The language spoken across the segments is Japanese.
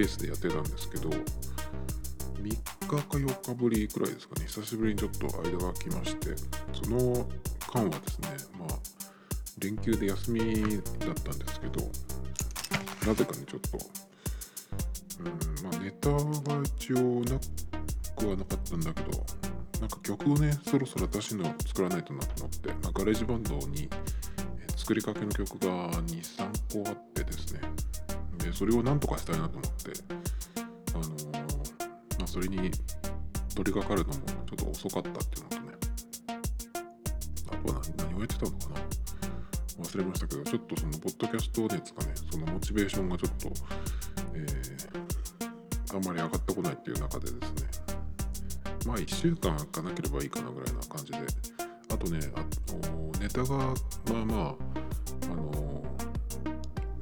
ペースでやってたんですけど日か4日ぶりくらいですかね。久しぶりにちょっと間が空きまして。その間はですねまあ連休で休みだったんですけどなぜかねちょっとうんまあネタが一応なくはなかったんだけどなんか曲をねそろそろ私の作らないとなと思って、まあ、 GarageBand に作りかけの曲が23個あってですね。でそれをなんとかしたいなと思ってあの、それに取り掛かるのもちょっと遅かったっていうのとね。あとは何をやってたのかな。忘れましたけどちょっとそのポッドキャスト熱がね。そのモチベーションがちょっと、えー、あんまり上がってこないっていう中でですね。まあ1週間開かなければいいかなぐらいな感じで。あとねあのネタがまあまああの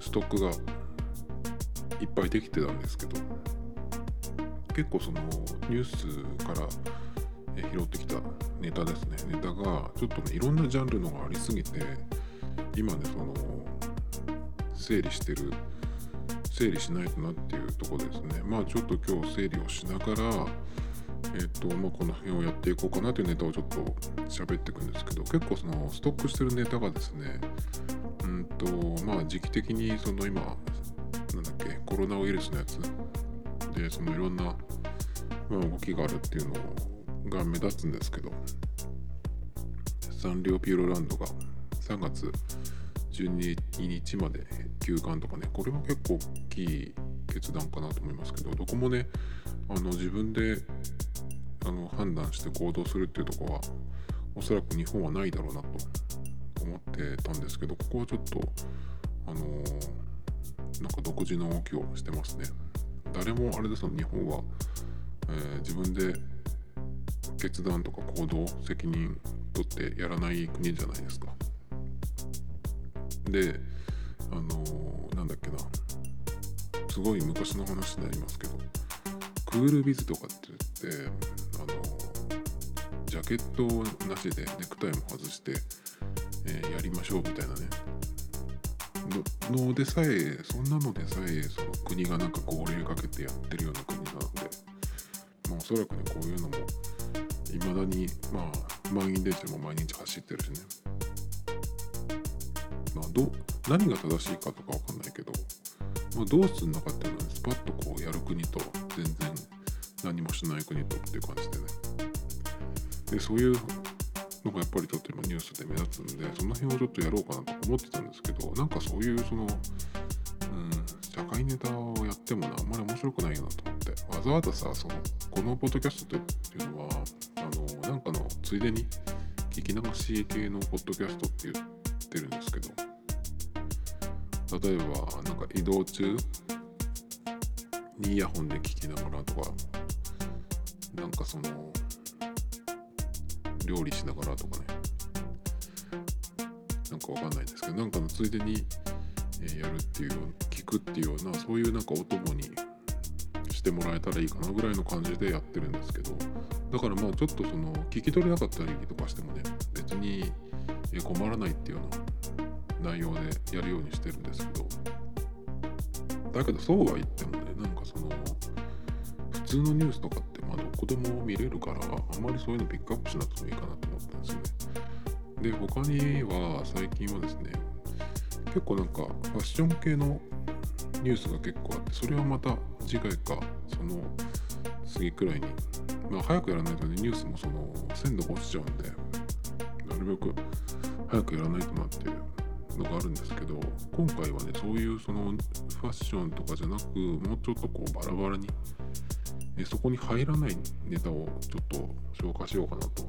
ストックがいっぱいできてたんですけど。結構そのニュースから拾ってきたネタですね。ネタがちょっとねいろんなジャンルのがありすぎて今ねその整理してる整理しないとなっていうとこですね。まあちょっと今日整理をしながらえっ、ー、とまあ、この辺をやっていこうかなというネタをちょっと喋っていくんですけど結構そのストックしてるネタがですねうんとまあ時期的にその今なんだっけコロナウイルスのやつでそのいろんな、動きがあるっていうのが目立つんですけどサンリオピューロランドが3月12日まで休館とかねこれは結構大きい決断かなと思いますけどどこもねあの自分であの判断して行動するっていうとこはおそらく日本はないだろうなと思ってたんですけどここはちょっとあのー、なんか独自の動きをしてますね。誰もあれですよ日本は、えー、自分で決断とか行動責任取ってやらない国じゃないですか。であのー、なんだっけな。すごい昔の話になりますけどクールビズとかって言ってあのジャケットなしでネクタイも外して、えー、やりましょうみたいなね。のでさえそんなのでさえその国がなんか号令かけてやってるような国なので、まあ、おそらくねこういうのもいまだにまあ満員電車も毎日走ってるしね。まあど何が正しいかとかわかんないけど、まあ、どうするのかっていうのは、スパッとこうやる国と全然何もしない国とっていう感じでね。でそういうのがやっぱりちょっと今ニュースで目立つんでその辺をちょっとやろうかなと思ってたんですけどなんかそういうその、うん、社会ネタをやってもあんまり面白くないよなと思って。わざわざさそのこのポッドキャストっていうのはあのなんかのついでに聞き流し系のポッドキャストって言ってるんですけど。例えばなんか移動中にイヤホンで聞きながらとかなんかその料理しながらとかねなんかわかんないですけどなんかのついでに、やるっていう聞くっていうようなそういうなんかお供にしてもらえたらいいかなぐらいの感じでやってるんですけどだからまあちょっとその聞き取れなかったりとかしてもね別に困らないっていうような内容でやるようにしてるんですけどだけどそうは言ってもねなんかその普通のニュースとかってまあどこでも見れるからあんまりそういうのピックアップしなくてもいいかなと思ったんですよね。で他には最近はですね結構なんかファッション系のニュースが結構あってそれはまた次回かその次くらいにまあ早くやらないとねニュースもその鮮度が落ちちゃうんでなるべく早くやらないとなっていうのがあるんですけど今回はねそういうそのファッションとかじゃなくもうちょっとこうバラバラにえそこに入らないネタをちょっと消化しようかなと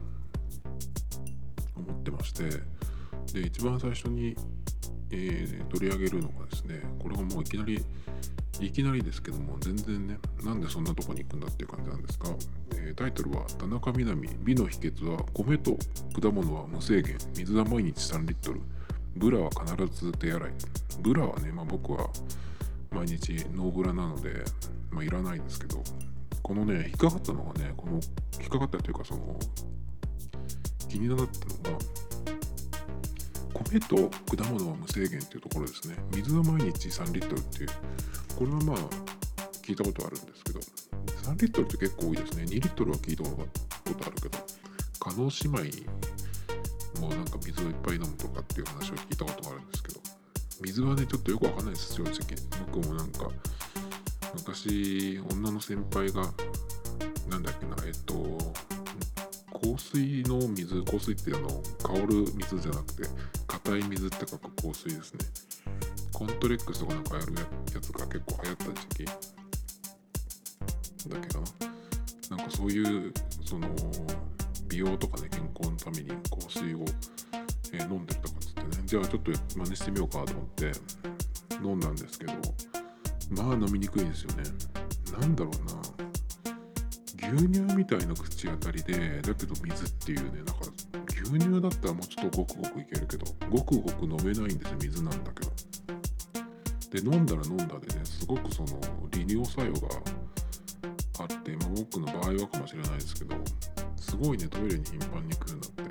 思ってまして。で一番最初に、えー、取り上げるのがですねこれがもういきなり、いきなりですけども全然ねなんでそんなとこに行くんだっていう感じなんですが、えー、タイトルは「田中みな実美の秘訣は米と果物は無制限水は毎日3リットル。ブラは必ず手洗い」ブラはね、まあ、僕は毎日ノーブラなので、まあ、いらないんですけど。このね引っかかったのがねこの引っかかったというかその気になったのが米と果物は無制限っていうところですね。水は毎日3リットルっていう。これはまあ聞いたことあるんですけど3リットルって結構多いですね。2リットルは聞いたことあるけど加納姉妹もなんか水をいっぱい飲むとかっていう話を聞いたことがあるんですけど水はねちょっとよくわかんないです正直僕もなんか昔女の先輩がなんだっけなえっと香水の水香水ってあの香る水じゃなくて硬い水って書く香水ですね。コントレックスとかなんかやるやつが結構流行った時期。だけどなんかそういうその美容とかね健康のために香水を、えー、飲んでるとかっつってね。じゃあちょっと真似してみようかと思って飲んだんですけどまあ飲みにくいですよね。なんだろうな。牛乳みたいな口当たりでだけど水っていうねなんか牛乳だったらもうちょっとごくごくいけるけどごくごく飲めないんですよ水なんだけど。で飲んだら飲んだでねすごくその利尿作用があって、まあ、僕の場合はかもしれないですけどすごいねトイレに頻繁に来るんだって。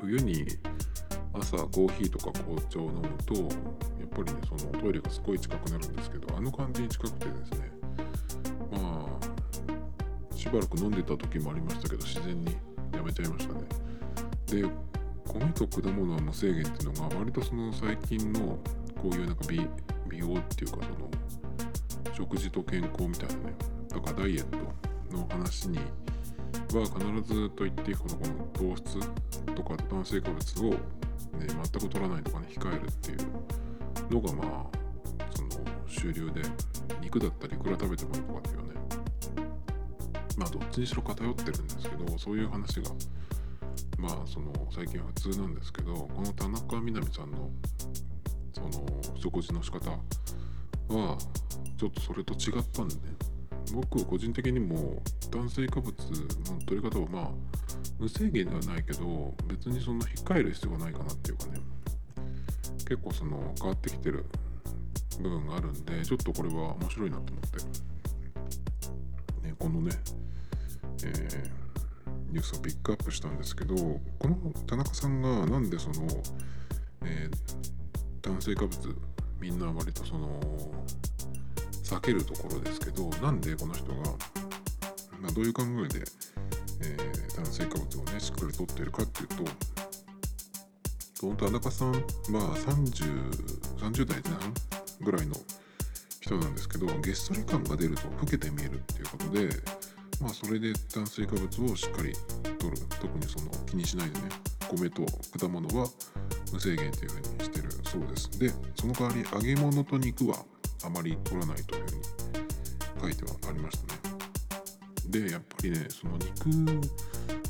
冬に朝コーヒーとか紅茶を飲むとやっぱりねそのトイレがすごい近くなるんですけどあの感じに近くてですねまあしばらく飲んでた時もありましたけど自然にやめちゃいましたね。で米と果物は無制限っていうのが割とその最近のこういうなんか美容っていうかその食事と健康みたいなねとかダイエットの話には必ずと言っていいほどこの糖質とか炭水化物を、ね、全く取らないとかね控えるっていうのがまあその主流で肉だったりいくら食べてもいいとかっていうねまあどっちにしろ偏ってるんですけどそういう話がまあその最近は普通なんですけどこの田中みな実さんのその食事の仕方はちょっとそれと違ったんでね僕個人的にも炭水化物の取り方はまあ無制限ではないけど別にその控える必要がないかなっていうかね。結構その変わってきてる部分があるんでちょっとこれは面白いなと思って、ね、このねえー、ニュースをピックアップしたんですけどこの田中さんがなんでその、えー、炭水化物みんな割とその避けるところですけどなんでこの人が、まあ、どういう考えで、えー、炭水化物をねしっかりとっているかっていうとこの田中さんは30 30代前半ぐらいの人なんですけどげっそり感が出ると老けて見えるっていうことでまあそれで炭水化物をしっかり取る特にその気にしないでね米と果物は無制限というふうにしてるそうです。でその代わり揚げ物と肉はあまり取らないというふうに書いてはありましたね。でやっぱりねその肉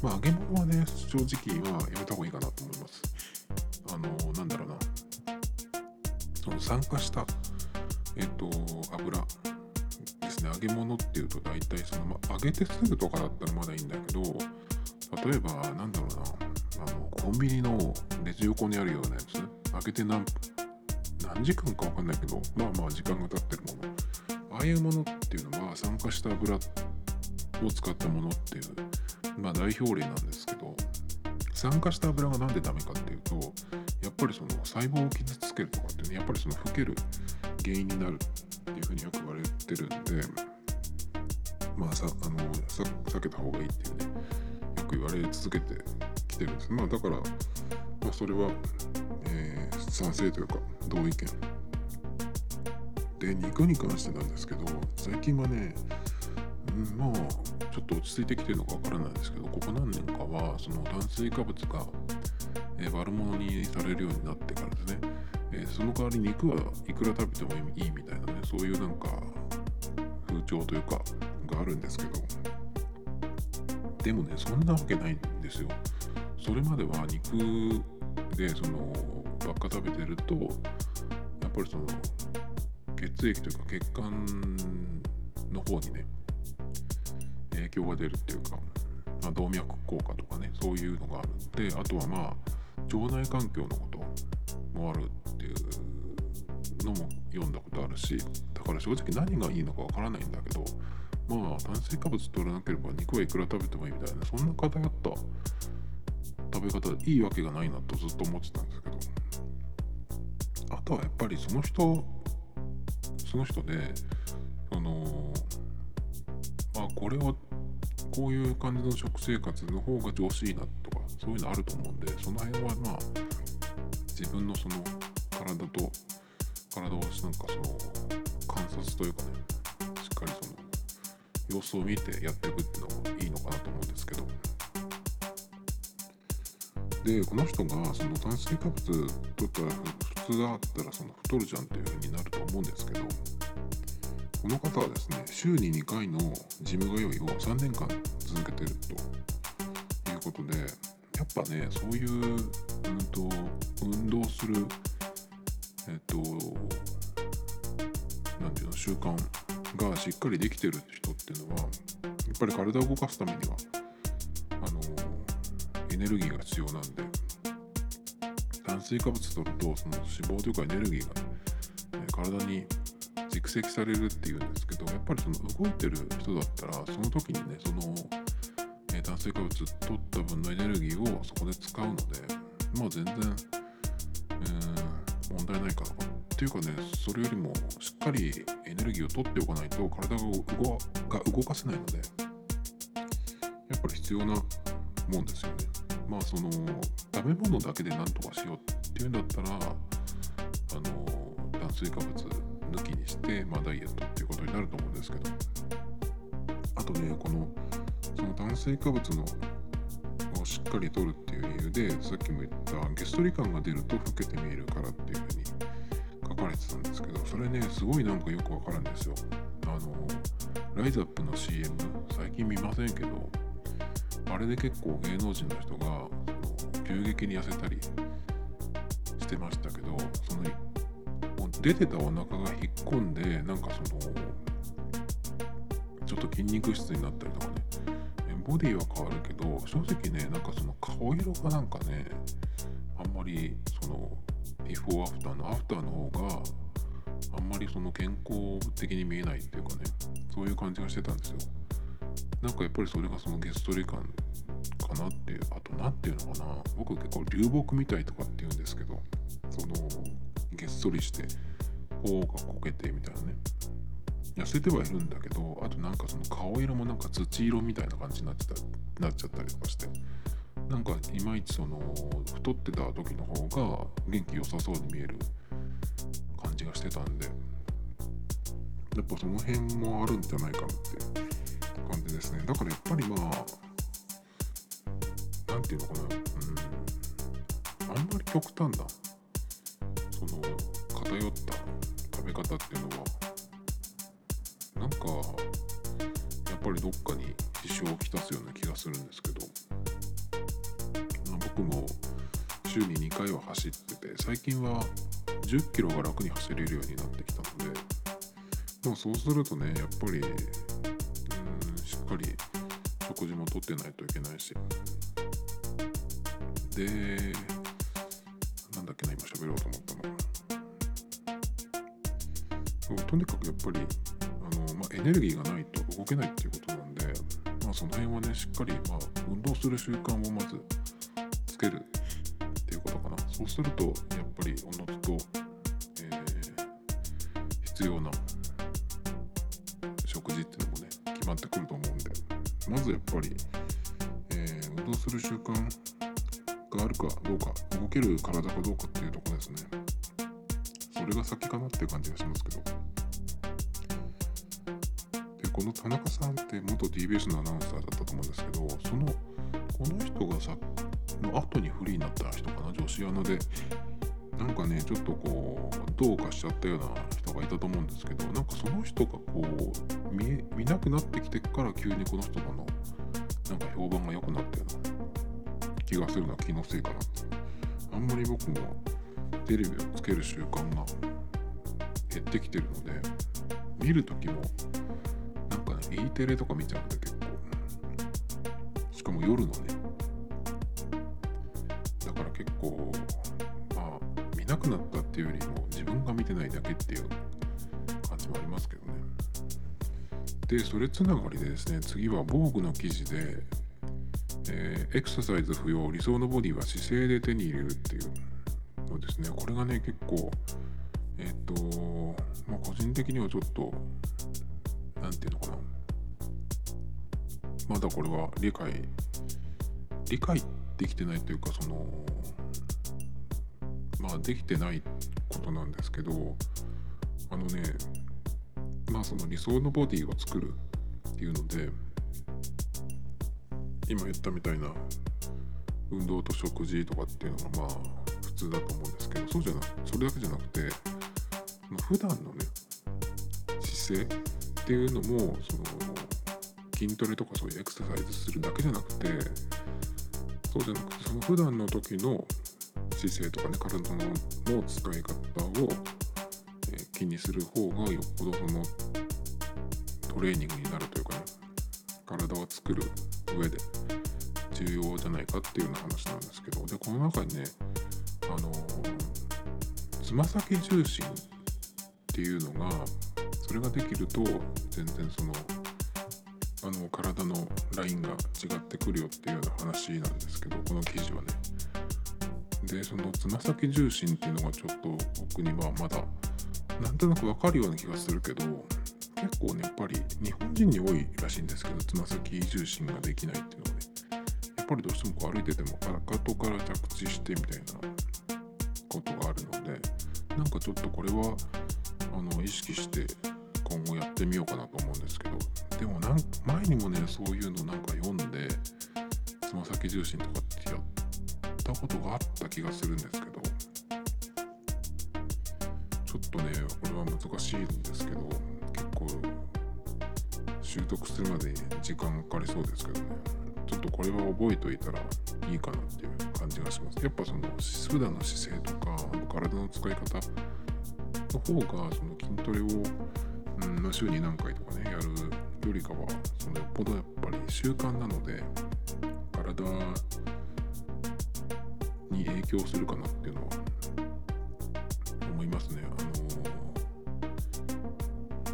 まあ揚げ物はね正直はやめた方がいいかなと思います。あのなんだろうな。その酸化したえっと油ですね。揚げ物っていうと大体その、まあ、揚げてすぐとかだったらまだいいんだけど例えばなんだろうな。あのコンビニのレジ横にあるようなやつ。揚げて何何時間か分かんないけどまあまあ時間が経ってるもの。ああいうものっていうのは酸化した油を使ったものっていうまあ代表例なんですけど酸化した油が何でダメかっていうとやっぱりその細胞を傷つけるとかってねやっぱりその老ける原因になるっていうふうによく言われてるんでまあさあの避けた方がいいっていうねよく言われ続けてきてるんです。まあだから、まあ、それは、えー、賛成というか同意見。で肉に関してなんですけど最近はね、まあちょっと落ち着いてきてるのかわからないですけどここ何年かはその炭水化物が、え、悪者にされるようになってからですね。え、その代わり肉はいくら食べてもいいみたいなねそういうなんか風潮というかがあるんですけど。でもねそんなわけないんですよ。それまでは肉でそのばっか食べてるとやっぱりその血液というか血管の方にね影響が出るっていうか、まあ、動脈硬化とかねそういうのがあるんであとはまあ腸内環境のこともあるっていうのも読んだことあるしだから正直何がいいのかわからないんだけどまあ炭水化物取らなければ肉はいくら食べてもいいみたいなそんな偏った食べ方でいいわけがないなとずっと思ってたんですけどあとはやっぱりその人その人であのまあこれをこういう感じの食生活の方が調子いいなとかそういうのあると思うんでその辺はまあ自分のその体と体をなんかその観察というかねしっかりその様子を見てやっていくっていうのもいいのかなと思うんですけど。でこの人がその炭水化物取ったら普通だったらその太るじゃんっていう風になると思うんですけどこの方はですね週に2回のジム通いを3年間続けてるということでやっぱねそういう、うんと、運動するえっと何ていうの習慣がしっかりできてる人っていうのはやっぱり体を動かすためにはあのエネルギーが必要なんで炭水化物取るとその脂肪というかエネルギーが、ね、体に蓄積されるっていうんですけどやっぱりその動いてる人だったらその時にねその、え、炭水化物取った分のエネルギーをそこで使うのでまあ全然、えー、問題ないかな。っていうかねそれよりもしっかりエネルギーを取っておかないと体が動が動かせないのでやっぱり必要なもんですよね。まあその食べ物だけで何とかしようっていうんだったらあの炭水化物抜きにして、まあ、ダイエットっていうことになると思うんですけど。あとねこのその炭水化物のをしっかりとるっていう理由でさっきも言ったゲストリ感が出ると老けて見えるからっていうふうに書かれてたんですけどそれねすごいなんかよくわかるんですよ。あのライズアップの CM 最近見ませんけどあれで結構芸能人の人が急激に痩せたりしてましたけどその出てたお腹が引っ込んでなんかそのちょっと筋肉質になったりとかね。ボディは変わるけど正直ねなんかその顔色がなんかねあんまりそのビフォーアフターのアフターの方があんまりその健康的に見えないっていうかねそういう感じがしてたんですよ。なんかやっぱりそれがそのゲストリ感かなっていうあと何ていうのかな。僕結構流木みたいとかって言うんですけどそのげっそりして頬がこけてみたいなね。痩せてはいるんだけどあとなんかその顔色もなんか土色みたいな感じになってたなっちゃったりとかして。なんかいまいちその太ってた時の方が元気良さそうに見える感じがしてたんで。やっぱその辺もあるんじゃないかって感じですね。だからやっぱりまあ何て言うのかな。うん。あんまり極端なその偏った方っていうのはなんかやっぱりどっかに支障をきたすような気がするんですけど、まあ、僕も週に2回は走ってて最近は10キロが楽に走れるようになってきたので、まあ、そうするとねやっぱりうんしっかり食事もとってないといけないしでなんだっけな今喋ろうと思ったの。とにかくやっぱりあの、まあ、エネルギーがないと動けないっていうことなんで、まあ、その辺はねしっかり、まあ、運動する習慣をまずつけるっていうことかな。そうするとやっぱりおのずと、えー、必要な食事っていうのもね決まってくると思うんでまずやっぱり、えー、運動する習慣があるかどうか動ける体かどうかっていうとこですね。それが先かなっていう感じがしますけど。この田中さんって元 TBS のアナウンサーだったと思うんですけどそのこの人がさの後にフリーになった人かな女子アナでなんかねちょっとこうどうかしちゃったような人がいたと思うんですけどなんかその人がこう見え見なくなってきてから急にこの人のなんか評判が良くなったような気がするのは気のせいかなあんまり僕もテレビをつける習慣が減ってきてるので見る時も E テレとか見ちゃうんで結構しかも夜のね。だから結構まあ見なくなったっていうよりも自分が見てないだけっていう感じもありますけどね。でそれつながりでですね次は防具の記事でえー、エクササイズ不要理想のボディは姿勢で手に入れるっていうのですね。これがね結構えっ、ー、とまあ個人的にはちょっと何て言うのかな。まだこれは理解理解できてないというかそのまあできてないことなんですけどあのねまあその理想のボディを作るっていうので今言ったみたいな運動と食事とかっていうのがまあ普通だと思うんですけどそうじゃなそれだけじゃなくて普段のね姿勢っていうのもその筋トレとかそういうエクササイズするだけじゃなくてそうじゃなくてその普段の時の姿勢とかね体の使い方を、え気にする方がよっぽどそのトレーニングになるというかね体を作る上で重要じゃないかっていうような話なんですけどでこの中にねあのつま先重心っていうのがそれができると全然そのあの体のラインが違ってくるよっていうような話なんですけどこの記事はね。でそのつま先重心っていうのがちょっと僕にはまだなんとなくわかるような気がするけど結構ねやっぱり日本人に多いらしいんですけどつま先重心ができないっていうのはね。やっぱりどうしてもこう歩いててもかかとから着地してみたいなことがあるのでなんかちょっとこれはあの意識して今後やってみようかなと思うんですけどでもなん前にもねそういうのなんか読んでつま先重心とかってやったことがあった気がするんですけどちょっとねこれは難しいんですけど結構習得するまでに時間かかりそうですけどね。ちょっとこれは覚えといたらいいかなっていう感じがします。やっぱその普段の姿勢とか体の使い方の方がその筋トレを、うん、週に何回とかねやるよりかはそのよっぽどやっぱり習慣なので体に影響するかなっていうのは思いますね。あ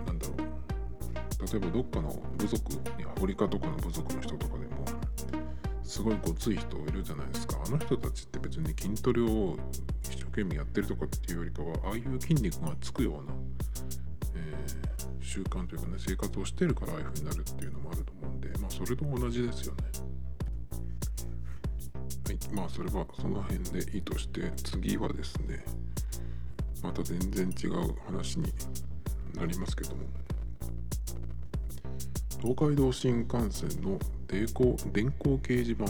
の。なんだろう例えばどっかの部族にアフリカとかの部族の人とかでもすごいごつい人いるじゃないですかあの人たちって別に筋トレを一生懸命やってるとかっていうよりかはああいう筋肉がつくような、習慣というかね生活をしてるからああいう風になるっていうのもあると思うんでまあそれと同じですよね。はいまあそれはその辺でいいとして次はですねまた全然違う話になりますけども。東海道新幹線の電光電光掲示板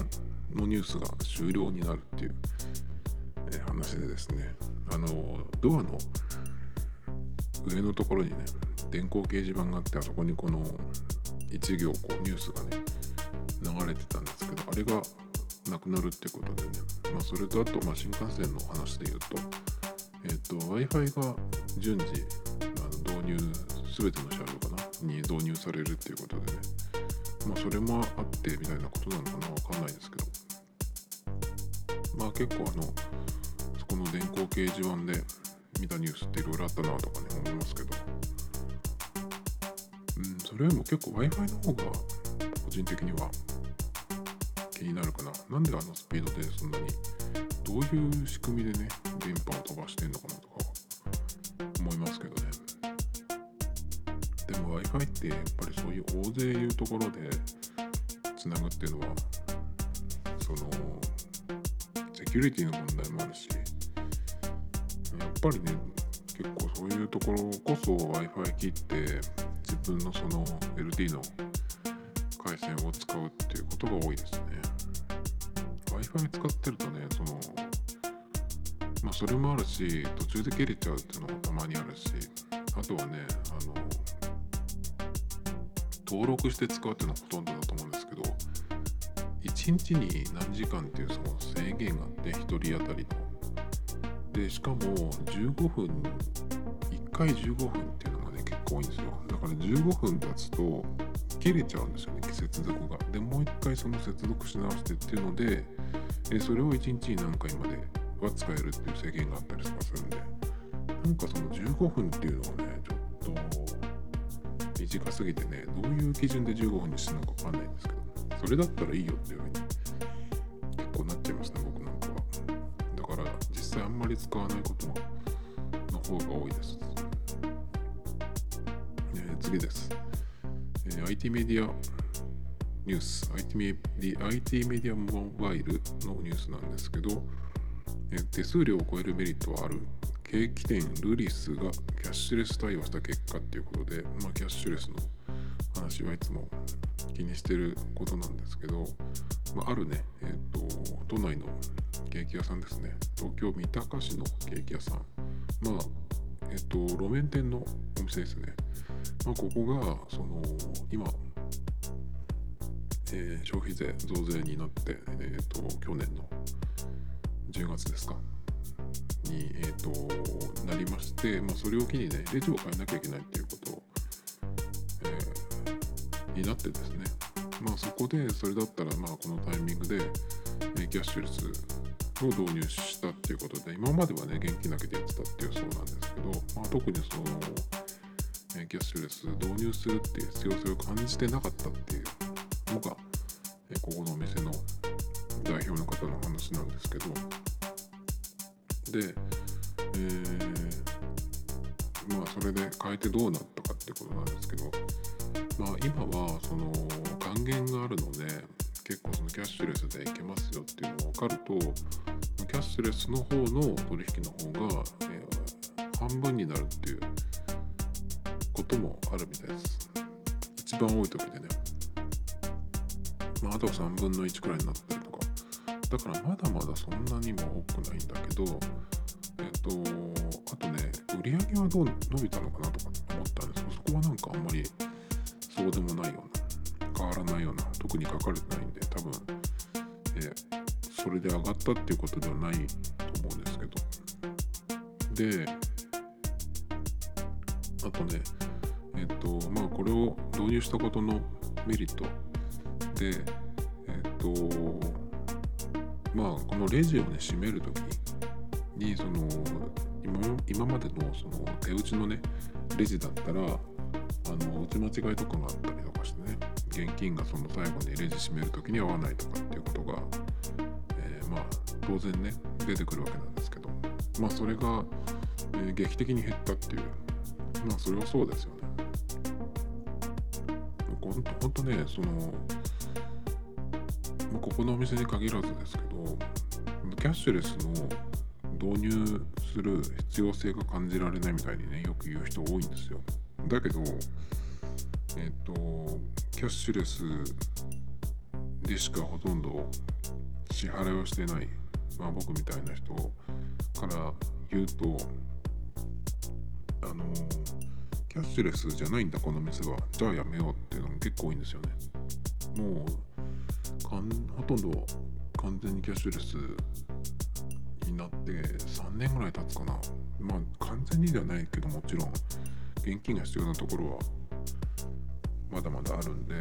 のニュースが終了になるっていう、え話でですね。あのドアの上のところにね電光掲示板があってあそこにこの1行こうニュースがね流れてたんですけどあれがなくなるってことでね、まあ、それとあと、まあ、新幹線の話で言うと,、えーと、w i f i が順次あの導入全ての車両かなに導入されるっていうことでねまあそれもあってみたいなことなのかなわかんないですけど。まあ結構あのそこの電光掲示板で見たニュースっていろいろあったなとかね思いますけど。うんそれよりも結構 Wi-Fi の方が個人的には気になるかな。なんであのスピードでそんなにどういう仕組みでね電波を飛ばしてんのかなとか思いますけどね。でも Wi-Fi ってやっぱりそういう大勢いるところでつなぐっていうのはそのセキュリティの問題ぱりね結構そういうところこそ Wi-Fi 切って自分のその LT の回線を使うっていうことが多いですね。Wi-Fi 使ってるとねそのまあそれもあるし途中で切れちゃうっていうのもたまにあるしあとはねあの登録して使うっていうのはほとんどだと思うんですけど1日に何時間っていうその制限があって1人当たりの。でしかも15分1回15分っていうのがね結構多いんですよ。だから15分経つと切れちゃうんですよね接続が。でもう一回その接続し直してっていうのでえそれを1日に何回までは使えるっていう制限があったりとかするんで。なんかその15分っていうのはねちょっと短すぎてねどういう基準で15分にしてるのか分かんないんですけどそれだったらいいよっていうふうに結構なっちゃいますね僕なり使わないことの方が多いです、えー、次です、えー、IT メディアニュース。IT メディ IT メディアモバイルのニュースなんです。けど、えー、手数料を超えるメリットはある。ケーキ店ルリスがキャッシュレス対応した結果っていうことで、まあ、キャッシュレスの話はいつも気にしてることなんですけど、まあ、あるね、え、ー、と、都内のケーキ屋さんですね。東京三鷹市のケーキ屋さん。まあ、えっ、ー、と、路面店のお店ですね。まあ、ここが、その、今、えー、消費税増税になって、えっ、と、去年の10月ですか。に、えーと、なりまして、まあ、それを機にね、レジを変えなきゃいけないっていうことを、えー、になってですね、まあ、そこでそれだったら、まあ、このタイミングで、えキャッシュレスを導入したっていうことで、今まではね、現金だけでやってたっていうそうなんですけど、まあ、特にその、えキャッシュレス導入するっていう必要性を感じてなかったっていうのが、ここのお店の代表の方の話なんですけど、で、えー、まあそれで変えてどうなったかってことなんですけどまあ今はその還元があるので結構そのキャッシュレスでいけますよっていうのが分かるとキャッシュレスの方の取引の方が、えー、半分になるっていうこともあるみたいです。一番多い時でね。まああとは3分の1くらいになったりとか。だからまだまだそんなにも多くないんだけど、えっと、あとね、売り上げはどう伸びたのかなとか思ったんですけど、そこはなんかあんまりそうでもないような、変わらないような、特に書かれてないんで、多分、えー、それで上がったっていうことではないと思うんですけど。で、あとね、えっ、と、まあ、これを導入したことのメリットで、えっ、と、まあこのレジをね閉める時にその今今までのその手打ちのねレジだったらあの打ち間違いとかがあったりとかしてね現金がその最後にレジ閉める時に合わないとかっていうことが、えー、まあ当然ね出てくるわけなんですけどまあそれが、えー、劇的に減ったっていうまあそれはそうですよね。ほんとねそのまあ、ここのお店に限らずですけどキャッシュレスの導入する必要性が感じられないみたいにねよく言う人多いんですよだけどえっ、とキャッシュレスでしかほとんど支払いをしてない、まあ、僕みたいな人から言うとあのキャッシュレスじゃないんだこの店は。じゃあやめようっていうのも結構多いんですよね。もうほとんど完全にキャッシュレスになって3年ぐらい経つかな。まあ完全にではないけどもちろん。現金が必要なところはまだまだあるんで。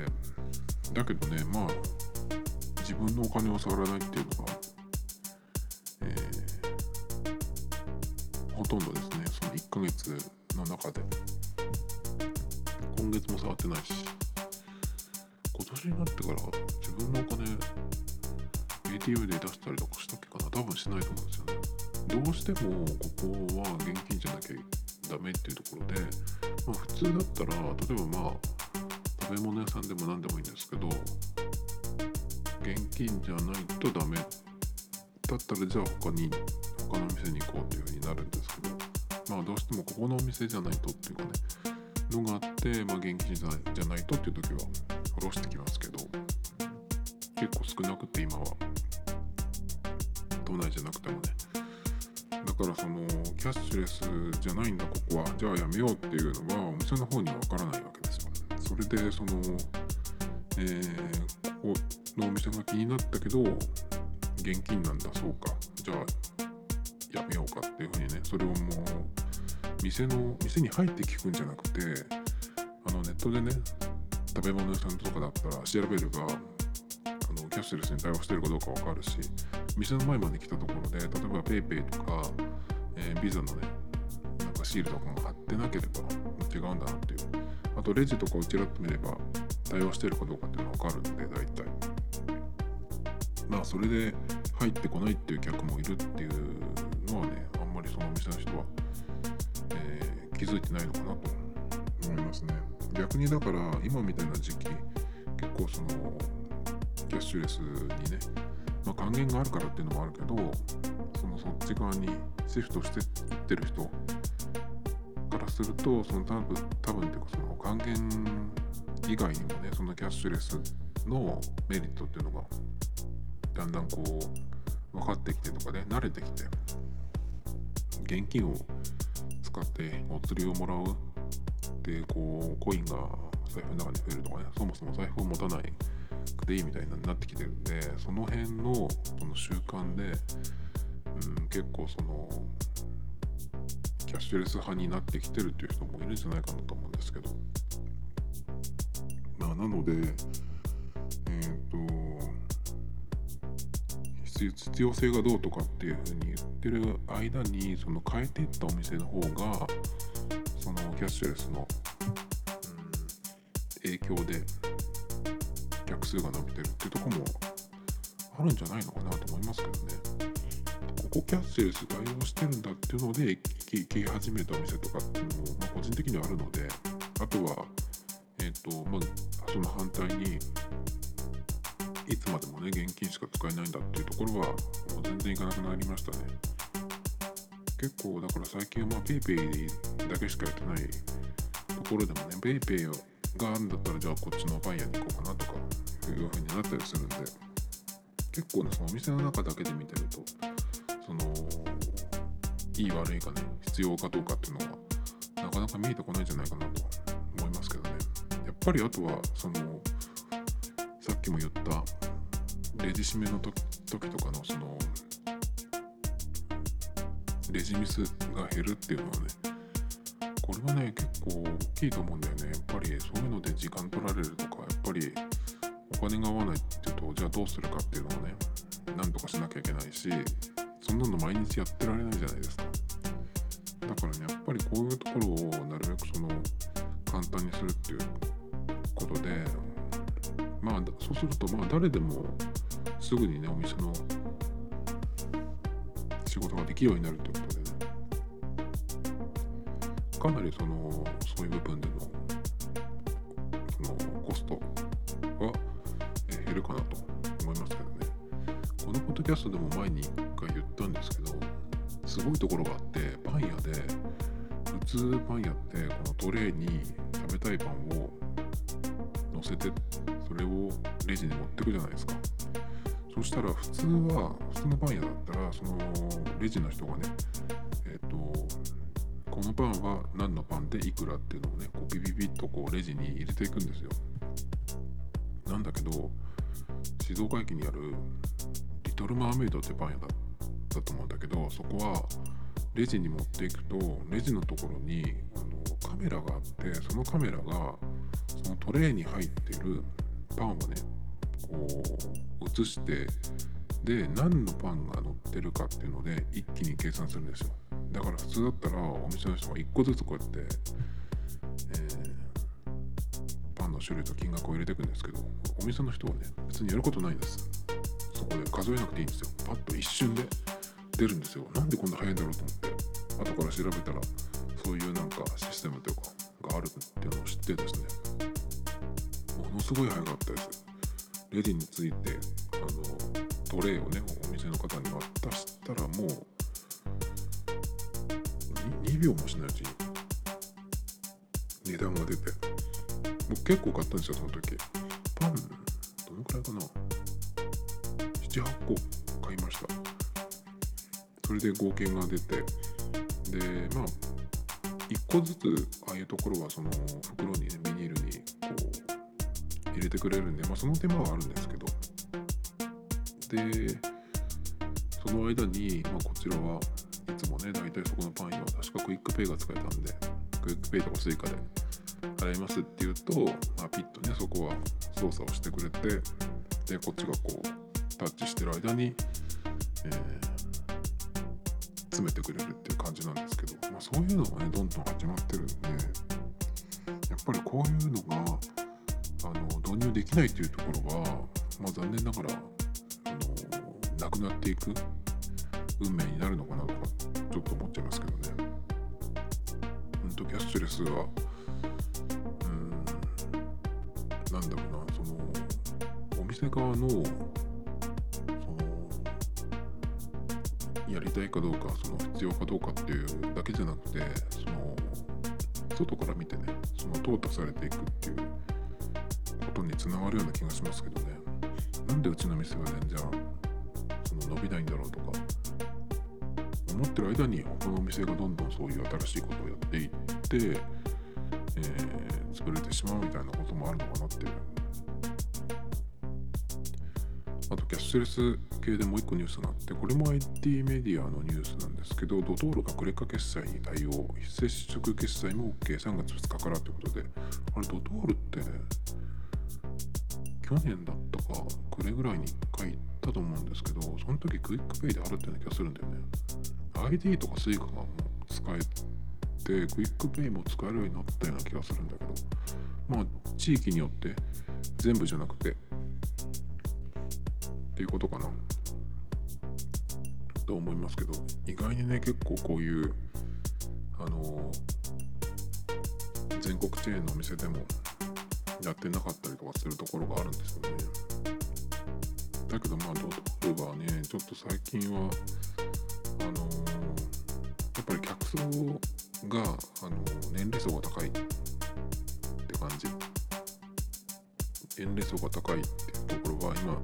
だけどねまあ自分のお金を触らないっていうのが、えー、ほとんどですね。その1ヶ月の中で。今月も触ってないし。今年になってから自分のお金 ATM で出したりとかしたっけかな。多分しないと思うんですよね。どうしてもここは現金じゃなきゃダメっていうところで、まあ、普通だったら例えばまあ食べ物屋さんでも何でもいいんですけど現金じゃないとダメだったらじゃあ他に他の店に行こうっていうふうになるんですけどまあどうしてもここのお店じゃないとっていうかねのがあって、まあ、現金じゃないとっていう時は下ろしてきますけど結構少なくて今は。都内じゃなくてもねだからそのキャッシュレスじゃないんだここは。じゃあやめようっていうのはお店の方には分からないわけですよそれでそのえー、ここのお店が気になったけど現金なんだそうか。じゃあやめようかっていうふうにねそれをもう店の店に入って聞くんじゃなくてあのネットでね食べ物屋さんとかだったら調べればあのキャッシュレスに対応してるかどうかわかるし店の前まで来たところで例えば PayPay とか、えー、ビザのねなんかシールとかが貼ってなければ違うんだなっていう。あとレジとかをちらっと見れば対応してるかどうかっていうのがわかるんで大体。まあそれで入ってこないっていう客もいるっていうのはねあんまりそのお店の人は、えー、気づいてないのかなと思いますね。逆にだから今みたいな時期結構そのキャッシュレスにね、まあ、還元があるからっていうのもあるけどそのそっち側にシフトしていってる人からするとその多分多分っていうかその還元以外にもねそのキャッシュレスのメリットっていうのがだんだんこう分かってきてとかね慣れてきて現金を使ってお釣りをもらうでこうコインが財布の中に増えるとかねそもそも財布を持たないくていいみたいになってきてるんでその辺のその習慣で、うん、結構そのキャッシュレス派になってきてるっていう人もいるんじゃないかなと思うんですけど。まあなのでえっ、ー、と必要性がどうとかっていうふうに言ってる間にその変えていったお店の方がそのキャッシュレスの、影響で客数が伸びてるっていうとこもあるんじゃないのかなと思いますけどね。ここキャッシュレス対応してるんだっていうので行き始めたお店とかっていうのも、まあ、個人的にはあるのであとはえっ、ー、とまあその反対にいつまでもね現金しか使えないんだっていうところはもう全然いかなくなりましたね。結構だから最近はまあ PayPay だけしかやってないところでもね PayPay があるんだったらじゃあこっちのパン屋に行こうかなとかいうふうになったりするんで。結構ねそのお店の中だけで見てるとそのいい悪いかね必要かどうかっていうのがなかなか見えてこないんじゃないかなと思いますけどね。やっぱりあとはそのさっきも言ったレジ締めの時とかのそのレジミスが減るっていうのはねこれはね結構大きいと思うんだよね。やっぱりそういうので時間取られるとかやっぱりお金が合わないっていうとじゃあどうするかっていうのをねなんとかしなきゃいけないしそんなの毎日やってられないじゃないですか。だからねやっぱりこういうところをなるべくその簡単にするっていうことでまあそうするとまあ誰でもすぐにねお店の仕事ができるようになるということかなりそのそういう部分でのそのコストは減るかなと思いますけどね。このポッドキャストでも前に一回言ったんですけどすごいところがあってパン屋で普通パン屋ってこのトレーに食べたいパンを乗せてそれをレジに持ってくじゃないですか。そしたら普通は普通のパン屋だったらそのレジの人がね、このパンは何のパンでいくらっていうのをねこうビビビッとこうレジに入れていくんですよ。なんだけど静岡駅にあるリトルマーメイドってパン屋だったと思うんだけどそこはレジに持っていくとレジのところにあのカメラがあってそのカメラがそのトレーに入ってるパンをねこう写してで何のパンが乗ってるかっていうので一気に計算するんですよ。だから普通だったらお店の人が1個ずつこうやって、えー、パンの種類と金額を入れていくんですけどお店の人はね別にやることないんです。そこで数えなくていいんですよ。パッと一瞬で出るんですよ。なんでこんな早いんだろうと思って。後から調べたらそういうなんかシステムというかがあるっていうのを知ってですね。ものすごい早かったです。レジについてあのトレイをねお店の方に渡したらもう秒もしないうちに。値段が出て。僕結構買ったんですよその時。パンどのくらいかな。78個買いました。それで合計が出て。でまあ1個ずつああいうところはその袋にねビニールにこう入れてくれるんで、まあ、その手間はあるんですけど。でその間に、まあ、こちらはね大体そこのパン屋は。確か QUICPay が使えたんで QUICPay とか Suica で。払いますっていうと、まあ、ピッとねそこは操作をしてくれてでこっちがこうタッチしてる間に、えー、詰めてくれるっていう感じなんですけど、まあ、そういうのがねどんどん始まってるんでやっぱりこういうのがあの導入できないっていうところは、まあ、残念ながらあのなくなっていく。運命になるのかなとかちょっと思っちゃいますけどね。ほんとキャッシュレスはうんなんだろうなそのお店側のそのやりたいかどうかその必要かどうかっていうだけじゃなくてその外から見てねその淘汰されていくっていうことにつながるような気がしますけどねなんでうちの店はねじゃあその伸びないんだろうとか思ってる間に他のお店がどんどんそういう新しいことをやっていって、えー、潰れてしまうみたいなこともあるのかなっていうあとキャッシュレス系でもう一個ニュースがあってこれも IT メディアのニュースなんですけどドトールがクレカ決済に対応非接触決済も OK3 月2日からということで。あれドトールって去年だったかくれぐらいに書いたと思うんですけどその時 QUICPay で払ったような気がするんだよね。ID とか Suica がもう使えて QUICPay も使えるようになったような気がするんだけど。まあ地域によって全部じゃなくてっていうことかな。と思いますけど意外にね結構こういうあの全国チェーンのお店でもやってなかったりとかするところがあるんですよね。だけどまあドトールはねちょっと最近はあのやっぱり客層があの年齢層が高いって感じ。年齢層が高いっていうところは今の、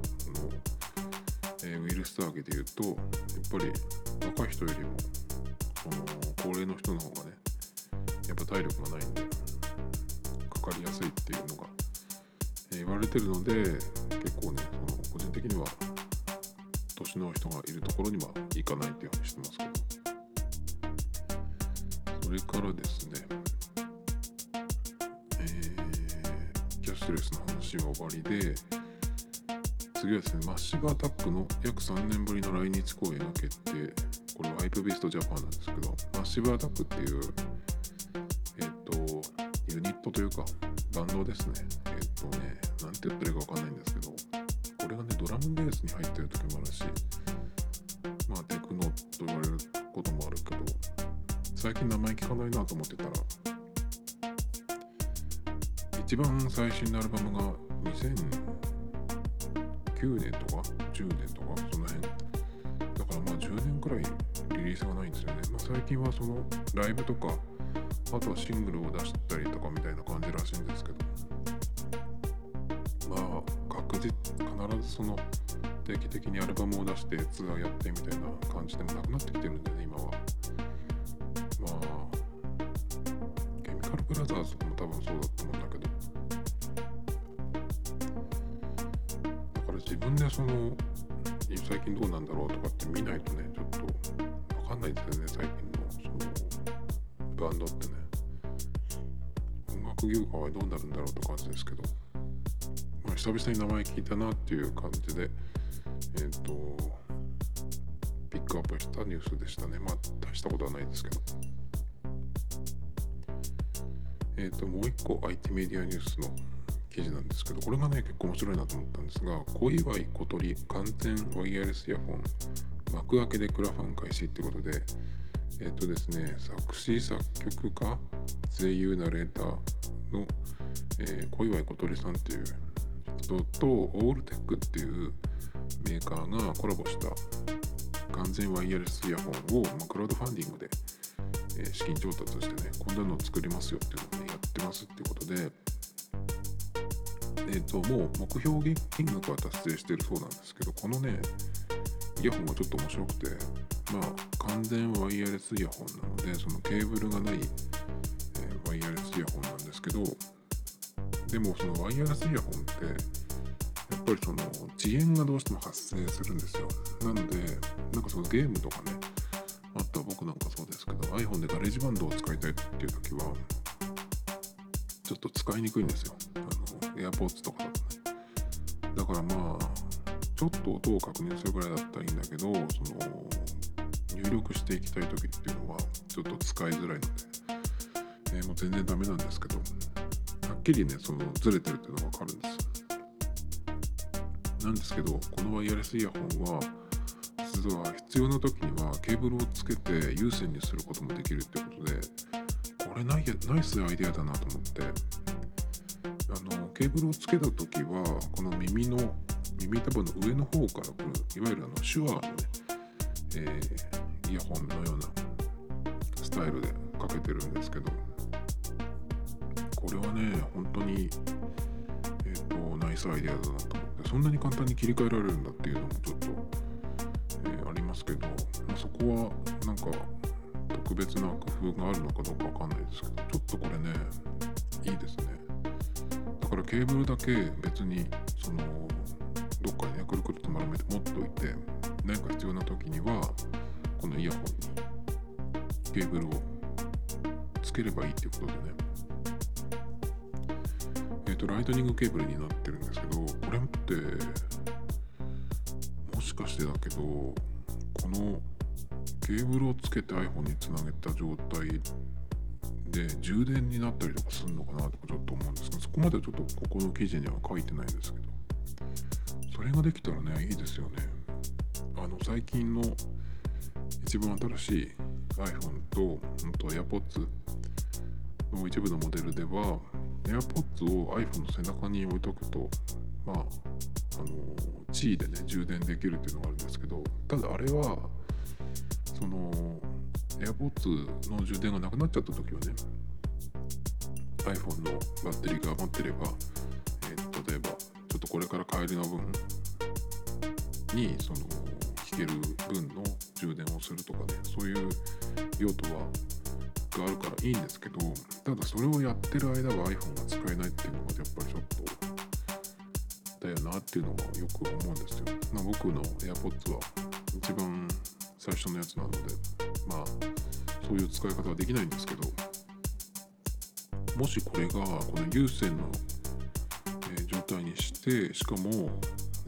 えー、ウイルスターゲで言うとやっぱり若い人よりもその高齢の人の方がねやっぱ体力がないんでかかりやすいっていうのが、えー、言われてるので結構ねその個人的には年の人がいるところには行かないっていうふうにしてますけどそれからですねえー、キャッシュレスの話は終わりで次はですねマッシブアタックの約3年ぶりの来日公演が決定。これはハイプビーストジャパンなんですけどマッシブアタックっていうえっ、ー、とユニットというかバンドですね。えっ、ー、とねなんて言ったらいいかわかんないんですけどこれがねドラムベースに入ってる時もあるしまあテクノと言われることもあるけど最近名前聞かないなと思ってたら一番最新のアルバムが2009年とか10年とかその辺。だからまあ10年くらいリリースがないんですよね、まあ、最近はそのライブとかあとはシングルを出したりとかみたいな感じらしいんですけど。実必ずその定期的にアルバムを出してツアーやってみたいな感じでもなくなってきてるんでね今は。まあケミカルブラザーズも多分そうだと思うんだけど。だから自分でその最近どうなんだろうとかって見ないとねちょっと分かんないんですよね最近のそのバンドってね。音楽業界はどうなるんだろうって感じですけど、久々に名前聞いたなっていう感じでえっ、ー、とピックアップしたニュースでしたね。まあ大したことはないですけど。えっ、ー、ともう一個 IT メディアニュースの記事なんですけどこれがね結構面白いなと思ったんですが小祝小鳥完全ワイヤレスイヤホン幕開けでクラファン開始ってことでえっ、ー、とですね作詞作曲家声優ナレーターの、えー、小祝小鳥さんっていうとオールテックっていうメーカーがコラボした完全ワイヤレスイヤホンを、ま、クラウドファンディングで、え、資金調達してねこんなのを作りますよっていうのをねやってますっていうことでえっ、ともう目標金額は達成してるそうなんですけどこのねイヤホンがちょっと面白くてまあ完全ワイヤレスイヤホンなのでそのケーブルがない、え、ワイヤレスイヤホンなんですけどでもそのワイヤレスイヤホンってやっぱりその遅延がどうしても発生するんですよ。なのでなんかそのゲームとかねあとと僕なんかそうですけど iPhone で GarageBand を使いたいっていう時はちょっと使いにくいんですよ。あの AirPods とかだとね。だからまあちょっと音を確認するぐらいだったらいいんだけどその入力していきたい時っていうのはちょっと使いづらいので、えー、もう全然ダメなんですけど。はっきりねそのずれてるっていうのが分かるんですなんですけどこのワイヤレスイヤホンは実は必要な時にはケーブルをつけて有線にすることもできるってことでこれナイナイスアイデアだなと思って。あのケーブルをつけた時はこの耳の耳たぶの上の方から来るいわゆるあの手話のね、えー、イヤホンのようなスタイルでかけてるんですけどこれはね本当にえっ、ー、とナイスアイデアだなと思ってそんなに簡単に切り替えられるんだっていうのもちょっと、えー、ありますけど、まあ、そこはなんか特別な工夫があるのかどうかわかんないですけどちょっとこれねいいですね。だからケーブルだけ別にそのどっかにねくるくると丸めて持っておいて何か必要な時にはこのイヤホンにケーブルをつければいいっていうことでね、とライトニングケーブルになってるんですけどこれってもしかしてだけどこのケーブルをつけて iPhone につなげた状態で充電になったりとかするのかなとかちょっと思うんですけどそこまでちょっとここの記事には書いてないんですけどそれができたらねいいですよね。あの最近の一番新しい iPhone とんと AirPods の一部のモデルでは AirPods を iPhone の背中に置いとくとまああの地位でね充電できるっていうのがあるんですけどただあれはその AirPods の充電がなくなっちゃった時はね iPhone のバッテリーが余ってれば、えー、例えばちょっとこれから帰りの分にその弾ける分の充電をするとかねそういう用途はがあるからいいんですけどただそれをやってる間は iPhone が使えないっていうのがやっぱりちょっとだよなっていうのがよく思うんですよ。ま、僕の AirPods は一番最初のやつなのでまあそういう使い方はできないんですけどもしこれがこの有線の状態にしてしかも、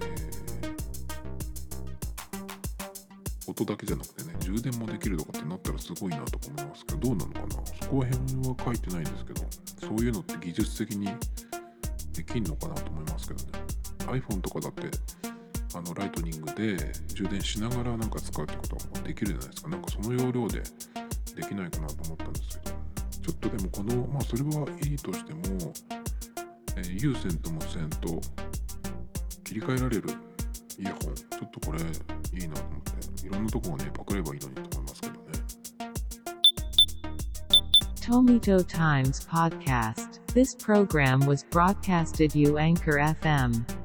えー、音だけじゃなくてね充電もできるとかってなったらすごいなとか思いますけどどうなのかな？そこら辺は書いてないんですけどそういうのって技術的にできんのかなと思いますけどね。iPhone とかだってあのライトニングで充電しながらなんか使うってことはできるじゃないですか。なんかその要領でできないかなと思ったんですけど。ちょっとでもこのまあそれはいいとしてもえー、有線と無線と切り替えられるイヤホンちょっとこれいいなと思っていろんなとこをねパクればいいのにと思いますけどね Tomito Times Podcast This program was broadcasted you Anchor FM